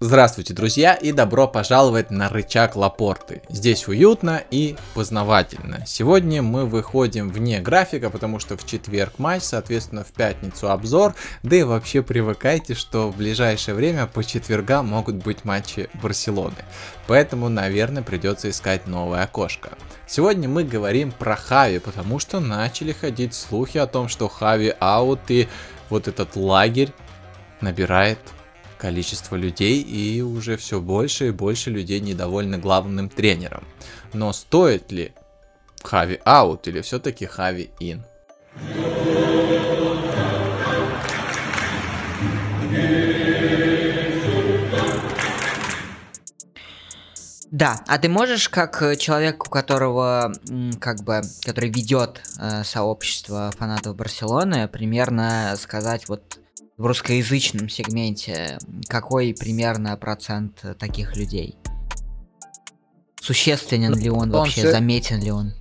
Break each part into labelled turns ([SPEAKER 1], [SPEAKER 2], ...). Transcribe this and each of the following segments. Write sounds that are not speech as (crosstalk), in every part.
[SPEAKER 1] Здравствуйте, друзья, и добро пожаловать на рычаг Лапорты. Здесь уютно и познавательно. Сегодня мы выходим вне графика, потому что в четверг матч, соответственно, в пятницу обзор, да и вообще привыкайте, что в ближайшее время по четвергам могут быть матчи Барселоны. Поэтому, наверное, придется искать новое окошко. Сегодня мы говорим про Хави, потому что начали ходить слухи о том, что Хави аут и вот этот лагерь набирает количество людей, и уже все больше и больше людей недовольны главным тренером. Но стоит ли Хави аут или все-таки Хави ин?
[SPEAKER 2] Да, а ты можешь, как человек, у которого, как бы, который ведет э, сообщество фанатов Барселоны, примерно сказать вот в русскоязычном сегменте какой примерно процент таких людей? Существенен ли он, он вообще, все... заметен ли он?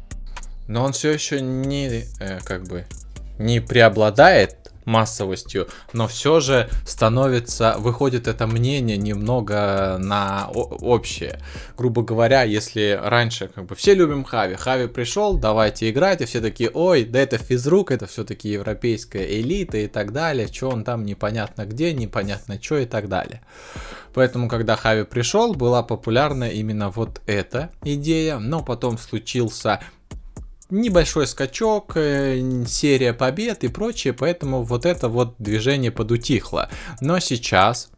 [SPEAKER 1] Но он все еще не, э, как бы, не преобладает массовостью, но все же становится, выходит это мнение немного на общее. Грубо говоря, если раньше как бы все любим Хави, Хави пришел, давайте играть, и все такие, ой, да это физрук, это все-таки европейская элита и так далее, что он там непонятно где, непонятно что и так далее. Поэтому, когда Хави пришел, была популярна именно вот эта идея, но потом случился небольшой скачок, э, серия побед и прочее, поэтому вот это вот движение подутихло. Но сейчас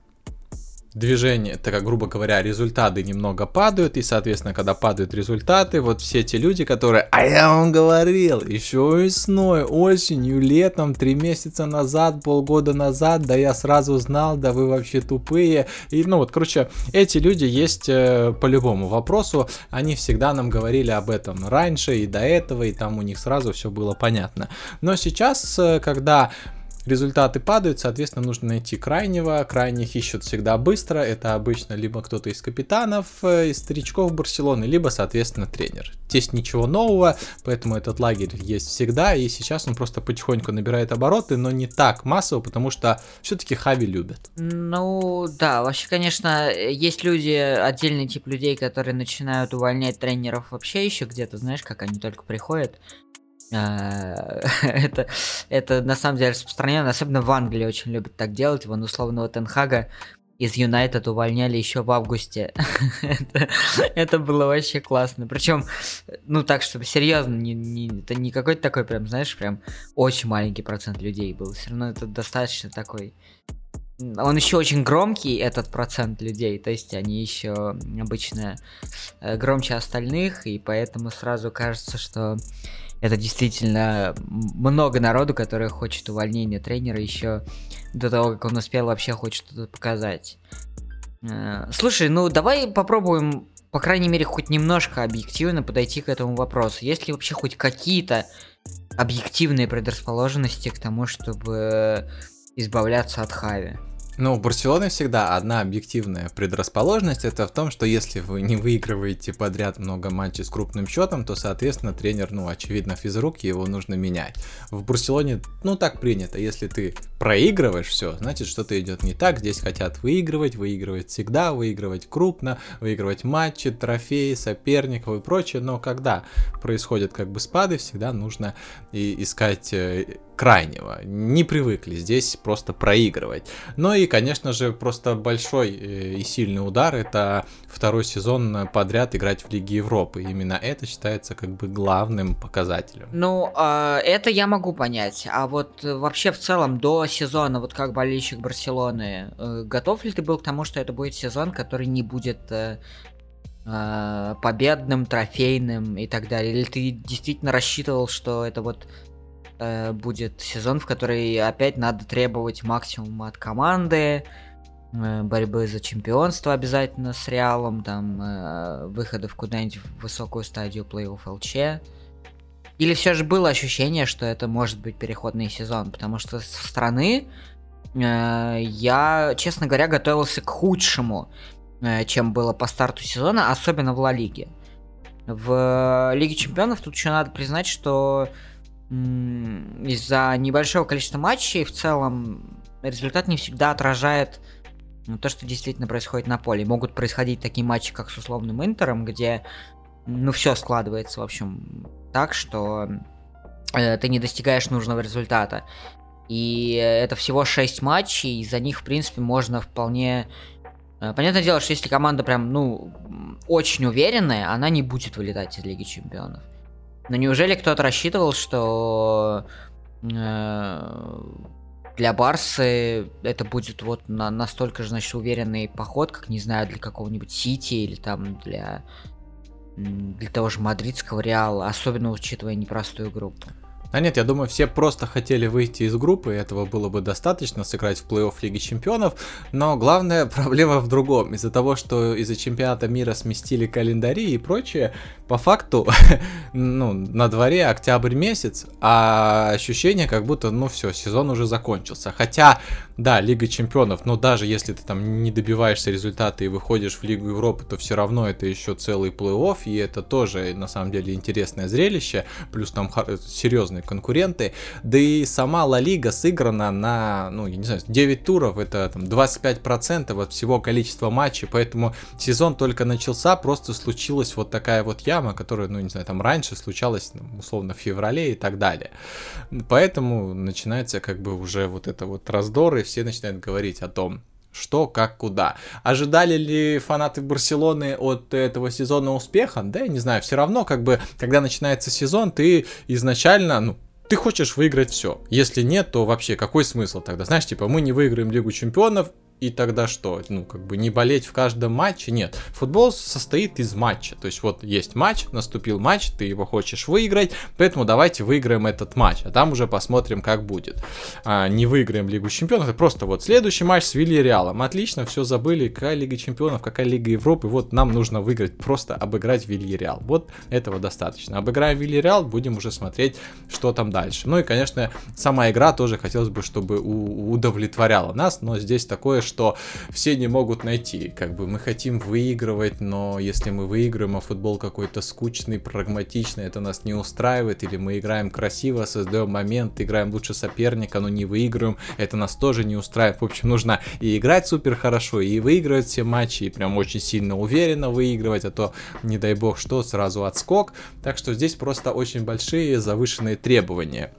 [SPEAKER 1] движение, так грубо говоря, результаты немного падают, и, соответственно, когда падают результаты, вот все те люди, которые, а я вам говорил, еще весной, осенью, летом, три месяца назад, полгода назад, да я сразу знал, да вы вообще тупые, и, ну вот, короче, эти люди есть э, по любому вопросу, они всегда нам говорили об этом раньше и до этого, и там у них сразу все было понятно. Но сейчас, э, когда результаты падают, соответственно, нужно найти крайнего. Крайних ищут всегда быстро. Это обычно либо кто-то из капитанов, э, из старичков Барселоны, либо, соответственно, тренер. Здесь ничего нового, поэтому этот лагерь есть всегда, и сейчас он просто потихоньку набирает обороты, но не так массово, потому что все-таки Хави любят.
[SPEAKER 2] Ну, да, вообще, конечно, есть люди, отдельный тип людей, которые начинают увольнять тренеров вообще еще где-то, знаешь, как они только приходят, (laughs) это, это на самом деле распространено, особенно в Англии очень любят так делать. Вон условного Тенхага из Юнайтед увольняли еще в августе. (laughs) это, это было вообще классно. Причем, ну так, чтобы серьезно, не, не, это не какой-то такой прям, знаешь, прям очень маленький процент людей был. Все равно это достаточно такой он еще очень громкий, этот процент людей, то есть они еще обычно э, громче остальных, и поэтому сразу кажется, что это действительно много народу, который хочет увольнения тренера еще до того, как он успел вообще хоть что-то показать. Э, слушай, ну давай попробуем, по крайней мере, хоть немножко объективно подойти к этому вопросу. Есть ли вообще хоть какие-то объективные предрасположенности к тому, чтобы избавляться от Хави?
[SPEAKER 1] Ну, у Барселоны всегда одна объективная предрасположенность, это в том, что если вы не выигрываете подряд много матчей с крупным счетом, то, соответственно, тренер, ну, очевидно, физрук, его нужно менять. В Барселоне, ну, так принято, если ты проигрываешь все, значит, что-то идет не так, здесь хотят выигрывать, выигрывать всегда, выигрывать крупно, выигрывать матчи, трофеи, соперников и прочее, но когда происходят как бы спады, всегда нужно и искать э, крайнего. Не привыкли здесь просто проигрывать. Ну и, конечно же, просто большой э, и сильный удар это второй сезон подряд играть в Лиге Европы. Именно это считается как бы главным показателем.
[SPEAKER 2] Ну, э, это я могу понять. А вот вообще в целом до сезона, вот как болельщик Барселоны, э, готов ли ты был к тому, что это будет сезон, который не будет э победным, трофейным и так далее? Или ты действительно рассчитывал, что это вот э, будет сезон, в который опять надо требовать максимума от команды, э, борьбы за чемпионство обязательно с Реалом, там э, выходов куда-нибудь в высокую стадию плей-офф ЛЧ. Или все же было ощущение, что это может быть переходный сезон, потому что со стороны э, я, честно говоря, готовился к худшему, э, чем было по старту сезона, особенно в Ла Лиге. В Лиге Чемпионов тут еще надо признать, что из-за небольшого количества матчей в целом результат не всегда отражает то, что действительно происходит на поле. Могут происходить такие матчи, как с условным Интером, где, ну, все складывается, в общем, так, что э, ты не достигаешь нужного результата. И это всего 6 матчей, и за них, в принципе, можно вполне... Э, понятное дело, что если команда прям, ну, очень уверенная, она не будет вылетать из Лиги Чемпионов. Но неужели кто-то рассчитывал, что э, для Барсы это будет вот на, настолько же, значит, уверенный поход, как, не знаю, для какого-нибудь Сити или там для, для того же мадридского Реала, особенно учитывая непростую группу.
[SPEAKER 1] А нет, я думаю, все просто хотели выйти из группы, и этого было бы достаточно, сыграть в плей-офф Лиги Чемпионов, но главная (laughs) проблема в другом. Из-за того, что из-за чемпионата мира сместили календари и прочее, по факту, (laughs) ну, на дворе октябрь месяц, а ощущение, как будто, ну все, сезон уже закончился. Хотя, да, Лига Чемпионов, но даже если ты там не добиваешься результата и выходишь в Лигу Европы, то все равно это еще целый плей-офф, и это тоже, на самом деле, интересное зрелище, плюс там серьезные конкуренты, да и сама Ла Лига сыграна на, ну, я не знаю, 9 туров, это там 25% от всего количества матчей, поэтому сезон только начался, просто случилась вот такая вот яма, которая, ну, не знаю, там раньше случалась, ну, условно, в феврале и так далее. Поэтому начинается как бы уже вот это вот раздор, и все начинают говорить о том, что, как, куда. Ожидали ли фанаты Барселоны от этого сезона успеха? Да, я не знаю, все равно, как бы, когда начинается сезон, ты изначально, ну, ты хочешь выиграть все. Если нет, то вообще какой смысл тогда? Знаешь, типа, мы не выиграем Лигу Чемпионов, и тогда что? Ну, как бы не болеть в каждом матче? Нет. Футбол состоит из матча. То есть вот есть матч, наступил матч, ты его хочешь выиграть, поэтому давайте выиграем этот матч, а там уже посмотрим, как будет. А, не выиграем Лигу Чемпионов, это просто вот следующий матч с Вильяреалом. Отлично, все забыли, какая Лига Чемпионов, какая Лига Европы, вот нам нужно выиграть, просто обыграть Вильяреал. Вот этого достаточно. Обыграем Вильяреал, будем уже смотреть, что там дальше. Ну и, конечно, сама игра тоже хотелось бы, чтобы удовлетворяла нас, но здесь такое, что все не могут найти. Как бы мы хотим выигрывать, но если мы выигрываем, а футбол какой-то скучный, прагматичный, это нас не устраивает, или мы играем красиво, создаем момент, играем лучше соперника, но не выигрываем, это нас тоже не устраивает. В общем, нужно и играть супер хорошо, и выигрывать все матчи, и прям очень сильно уверенно выигрывать, а то, не дай бог что, сразу отскок. Так что здесь просто очень большие завышенные требования.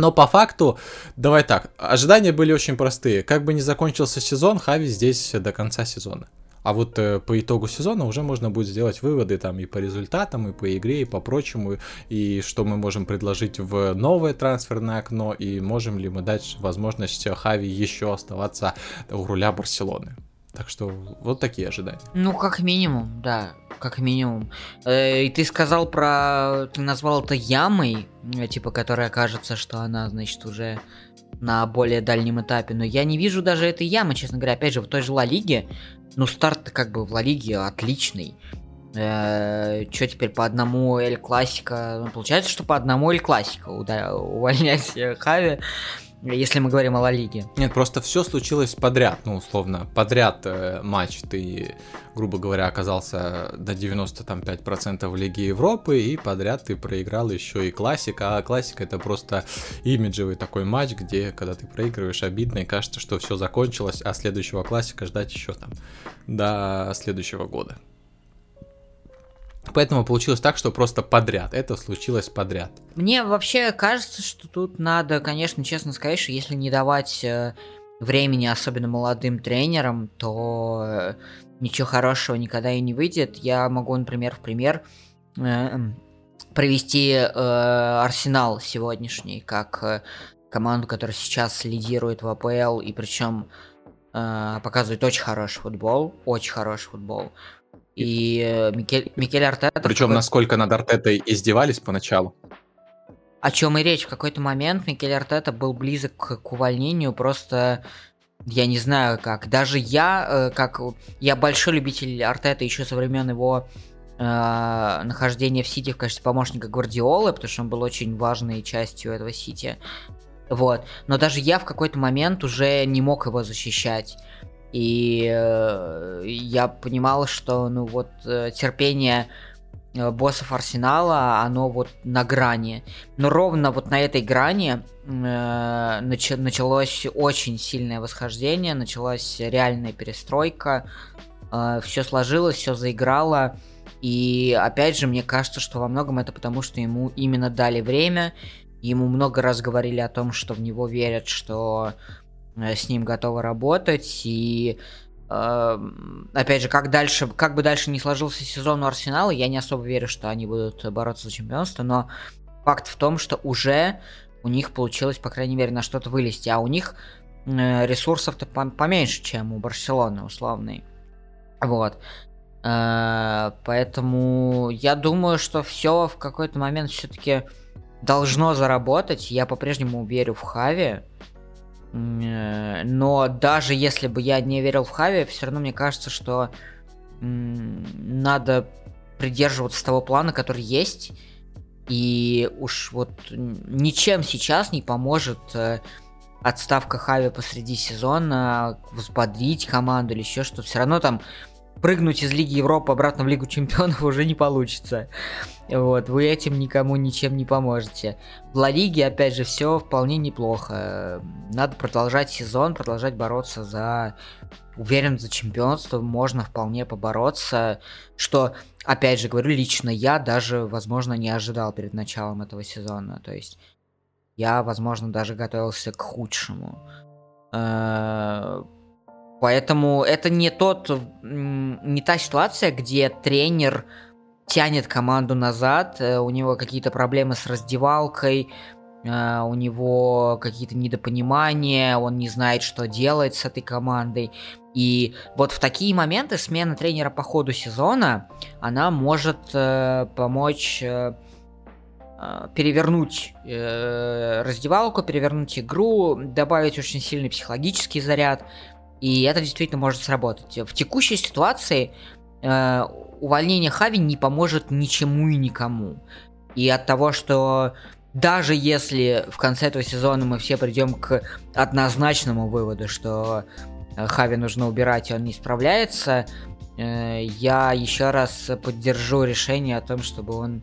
[SPEAKER 1] Но по факту, давай так, ожидания были очень простые. Как бы не закончился сезон, Хави здесь до конца сезона. А вот э, по итогу сезона уже можно будет сделать выводы там и по результатам, и по игре, и по прочему, и что мы можем предложить в новое трансферное окно, и можем ли мы дать возможность Хави еще оставаться у руля Барселоны. Так что вот такие ожидания.
[SPEAKER 2] Ну, как минимум, да, как минимум. Э, и ты сказал про... Ты назвал это ямой, э, типа, которая кажется, что она, значит, уже на более дальнем этапе. Но я не вижу даже этой ямы, честно говоря. Опять же, в той же Ла Лиге, ну, старт как бы в Ла Лиге отличный. Э, что теперь по одному Эль Классика? Ну, получается, что по одному Эль Классика увольнять (laughs) Хави. Если мы говорим о Ла Лиге.
[SPEAKER 1] Нет, просто все случилось подряд, ну, условно, подряд э, матч. Ты, грубо говоря, оказался до 95% в Лиге Европы, и подряд ты проиграл еще и классика. А классика это просто имиджевый такой матч, где, когда ты проигрываешь, обидно, и кажется, что все закончилось, а следующего классика ждать еще там до следующего года. Поэтому получилось так, что просто подряд. Это случилось подряд.
[SPEAKER 2] Мне вообще кажется, что тут надо, конечно, честно сказать, что если не давать э, времени, особенно молодым тренерам, то э, ничего хорошего никогда и не выйдет. Я могу, например, в пример э, провести э, Арсенал сегодняшний, как команду, которая сейчас лидирует в АПЛ, и причем показывает очень хороший футбол, очень хороший футбол. И э, Микель, Микель Артета...
[SPEAKER 1] Причем какой... насколько над Артетой издевались поначалу.
[SPEAKER 2] О чем и речь. В какой-то момент Микель Артета был близок к, к увольнению, просто... Я не знаю как. Даже я, э, как... Я большой любитель Артета еще со времен его э, нахождения в Сити в качестве помощника Гвардиолы, потому что он был очень важной частью этого Сити. Вот. Но даже я в какой-то момент уже не мог его защищать. И э, я понимал, что, ну вот, э, терпение э, боссов Арсенала, оно вот на грани. Но ровно вот на этой грани э, нач, началось очень сильное восхождение, началась реальная перестройка, э, все сложилось, все заиграло. И опять же, мне кажется, что во многом это потому, что ему именно дали время, ему много раз говорили о том, что в него верят, что с ним готовы работать, и опять же, как дальше, как бы дальше не сложился сезон у Арсенала, я не особо верю, что они будут бороться за чемпионство, но факт в том, что уже у них получилось, по крайней мере, на что-то вылезти, а у них э, ресурсов-то поменьше, чем у Барселоны условный. Вот. Э, поэтому я думаю, что все в какой-то момент все-таки должно заработать. Я по-прежнему верю в Хави. Э, но даже если бы я не верил в Хави, все равно мне кажется, что надо придерживаться того плана, который есть. И уж вот ничем сейчас не поможет э, отставка Хави посреди сезона, взбодрить команду или еще что-то. Все равно там прыгнуть из Лиги Европы обратно в Лигу Чемпионов (laughs) уже не получится. Вот, вы этим никому ничем не поможете. В Ла Лиге, опять же, все вполне неплохо. Надо продолжать сезон, продолжать бороться за... Уверен, за чемпионство можно вполне побороться, что, опять же, говорю, лично я даже, возможно, не ожидал перед началом этого сезона. То есть я, возможно, даже готовился к худшему. Поэтому это не тот, не та ситуация, где тренер тянет команду назад, э, у него какие-то проблемы с раздевалкой, э, у него какие-то недопонимания, он не знает, что делать с этой командой. И вот в такие моменты смена тренера по ходу сезона, она может э, помочь перевернуть раздевалку, перевернуть игру, добавить очень сильный психологический заряд. И это действительно может сработать. В текущей ситуации э, увольнение Хави не поможет ничему и никому. И от того, что даже если в конце этого сезона мы все придем к однозначному выводу, что э, Хави нужно убирать, и он не справляется, э, я еще раз поддержу решение о том, чтобы он,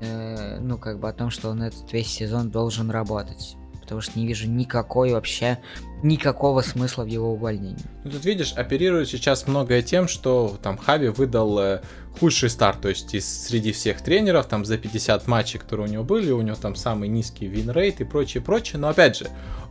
[SPEAKER 2] э, ну, как бы о том, что он этот весь сезон должен работать потому что не вижу никакой вообще, никакого смысла в его увольнении.
[SPEAKER 1] Ну, тут видишь, оперируют сейчас многое тем, что там Хави выдал э, худший старт, то есть из, среди всех тренеров, там за 50 матчей, которые у него были, у него там самый низкий винрейт и прочее, прочее, но опять же,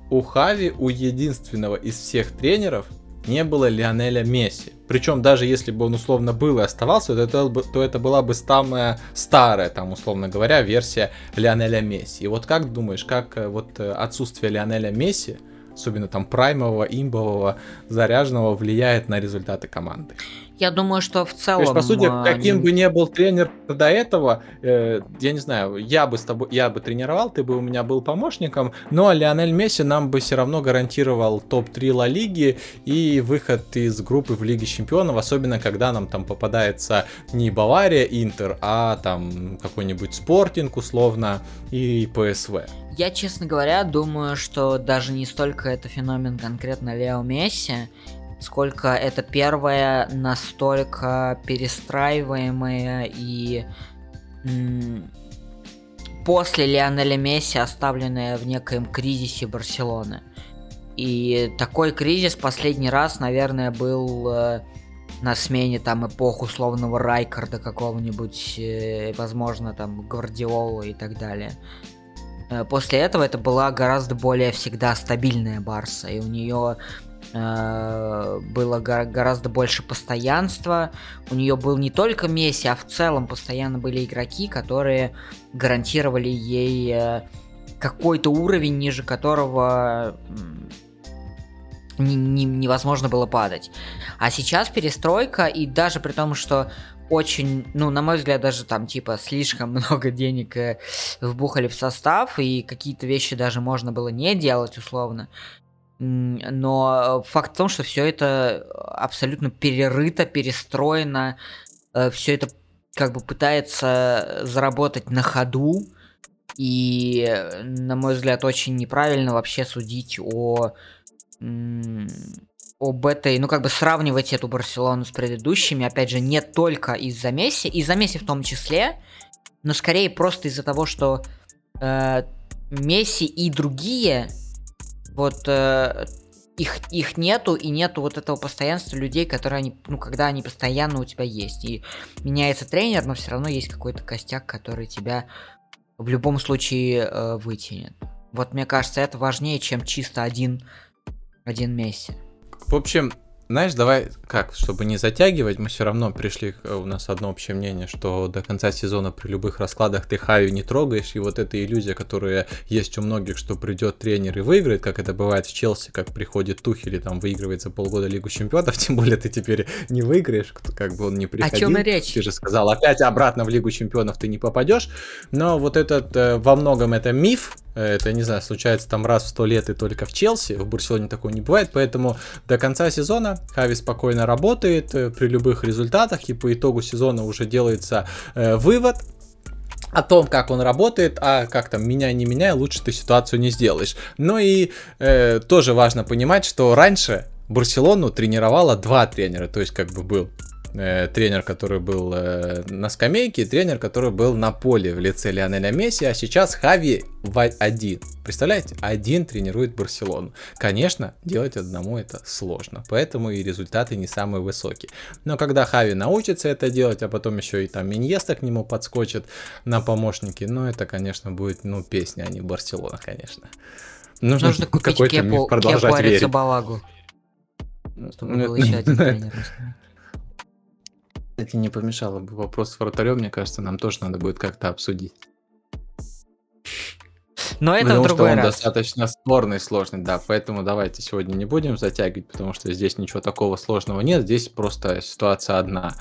[SPEAKER 1] у Хави, у единственного из всех тренеров, не было Лионеля Месси. Причем даже если бы он условно был и оставался, то это, то это была бы самая старая, там, условно говоря, версия Лионеля Месси. И вот как думаешь, как э, вот э, отсутствие Лионеля Месси особенно там праймового, имбового, заряженного, влияет на результаты команды.
[SPEAKER 2] Я думаю, что в целом...
[SPEAKER 1] То есть, по сути, а, каким они... бы ни был тренер до этого, э, я не знаю, я бы с тобой, я бы тренировал, ты бы у меня был помощником, но Лионель Месси нам бы все равно гарантировал топ-3 Ла Лиги и выход из группы в Лиге Чемпионов, особенно когда нам там попадается не Бавария, Интер, а там какой-нибудь Спортинг условно и ПСВ.
[SPEAKER 2] Я, честно говоря, думаю, что даже не столько это феномен конкретно Лео Месси, сколько это первая настолько перестраиваемая и после Лионеля Месси оставленная в некоем кризисе Барселоны. И такой кризис последний раз, наверное, был э, на смене там эпох условного Райкарда какого-нибудь, э, возможно, там Гвардиола и так далее. Э, после этого это была гораздо более всегда стабильная Барса, и у нее Э, было гораздо больше постоянства. У нее был не только Месси, а в целом постоянно были игроки, которые гарантировали ей э, какой-то уровень, ниже которого не, не, невозможно было падать. А сейчас перестройка, и даже при том, что очень, ну, на мой взгляд, даже там, типа, слишком (laughs) много денег э, вбухали в состав, и какие-то вещи даже можно было не делать, условно. Но факт в том, что все это абсолютно перерыто, перестроено, э, все это как бы пытается заработать на ходу. И, на мой взгляд, очень неправильно вообще судить о об этой, ну как бы сравнивать эту Барселону с предыдущими, опять же, не только из-за Месси, из-за Месси в том числе, но скорее просто из-за того, что э, Месси и другие, вот э, их, их нету, и нету вот этого постоянства людей, которые они, ну, когда они постоянно у тебя есть. И меняется тренер, но все равно есть какой-то костяк, который тебя в любом случае э, вытянет. Вот мне кажется, это важнее, чем чисто один, один Месси.
[SPEAKER 1] В общем, знаешь, давай, как, чтобы не затягивать, мы все равно пришли, э, у нас одно общее мнение, что до конца сезона при любых раскладах ты Хаю не трогаешь, и вот эта иллюзия, которая есть у многих, что придет тренер и выиграет, как это бывает в Челси, как приходит Тухель и там выигрывает за полгода Лигу Чемпионов, (laughs) тем более ты теперь не выиграешь, как бы он не приходил. О чем речь? Ты же сказал, опять обратно в Лигу Чемпионов ты не попадешь, но вот этот, э, во многом это миф, это, не знаю, случается там раз в сто лет и только в Челси. В Барселоне такого не бывает. Поэтому до конца сезона Хави спокойно работает э, при любых результатах. И по итогу сезона уже делается э, вывод о том, как он работает, а как там, меняй, не меняй, лучше ты ситуацию не сделаешь. Ну и э, тоже важно понимать, что раньше Барселону тренировало два тренера, то есть как бы был э, тренер, который был э, на скамейке, и тренер, который был на поле в лице Лионеля Месси, а сейчас Хави в один. Представляете? Один тренирует Барселону. Конечно, делать одному это сложно, поэтому и результаты не самые высокие. Но когда Хави научится это делать, а потом еще и там Миньеста к нему подскочит на помощники, ну это, конечно, будет, ну, песня, а не Барселона, конечно.
[SPEAKER 2] Нужно, Нужно купить кепу, продолжать кепу верить. Балагу. Чтобы был еще один (laughs) тренер.
[SPEAKER 1] Кстати, не помешало бы вопрос с вратарем, мне кажется, нам тоже надо будет как-то обсудить.
[SPEAKER 2] Но это потому в другой
[SPEAKER 1] что он
[SPEAKER 2] раз.
[SPEAKER 1] достаточно спорный, сложный, да, поэтому давайте сегодня не будем затягивать, потому что здесь ничего такого сложного нет, здесь просто ситуация одна.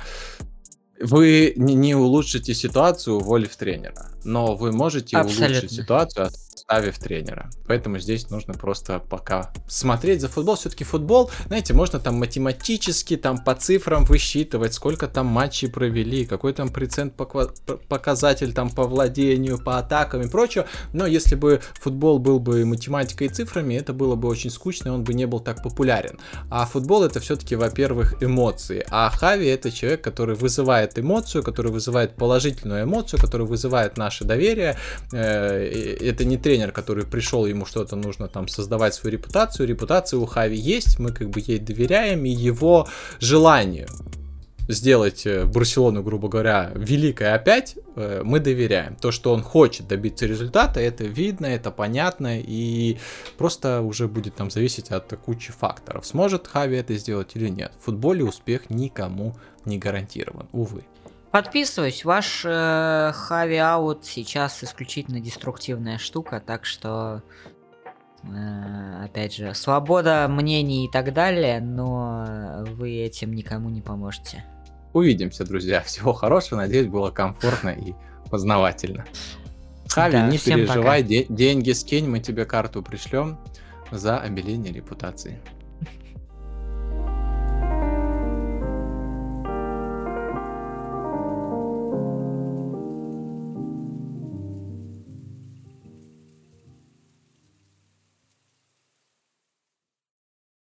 [SPEAKER 1] Вы не улучшите ситуацию, уволив тренера, но вы можете Абсолютно. улучшить ситуацию, оставив тренера. Поэтому здесь нужно просто пока смотреть за футбол. Все-таки футбол, знаете, можно там математически, там по цифрам высчитывать, сколько там матчей провели, какой там процент показатель там по владению, по атакам и прочее. Но если бы футбол был бы математикой и цифрами, это было бы очень скучно, и он бы не был так популярен. А футбол это все-таки, во-первых, эмоции. А Хави это человек, который вызывает эмоцию, который вызывает положительную эмоцию, который вызывает наше доверие. Э, это не тренер который пришел, ему что-то нужно там создавать свою репутацию. Репутация у Хави есть, мы как бы ей доверяем, и его желанию сделать э, Барселону, грубо говоря, великой опять, э, мы доверяем. То, что он хочет добиться результата, это видно, это понятно, и просто уже будет там зависеть от кучи факторов. Сможет Хави это сделать или нет. В футболе успех никому не гарантирован, увы.
[SPEAKER 2] Подписываюсь, ваш э, Хави Аут сейчас исключительно деструктивная штука, так что, э, опять же, свобода мнений и так далее, но вы этим никому не поможете.
[SPEAKER 1] Увидимся, друзья. Всего хорошего. Надеюсь, было комфортно и познавательно. Хави, да, не переживай, де- деньги скинь, мы тебе карту пришлем за обеление репутации.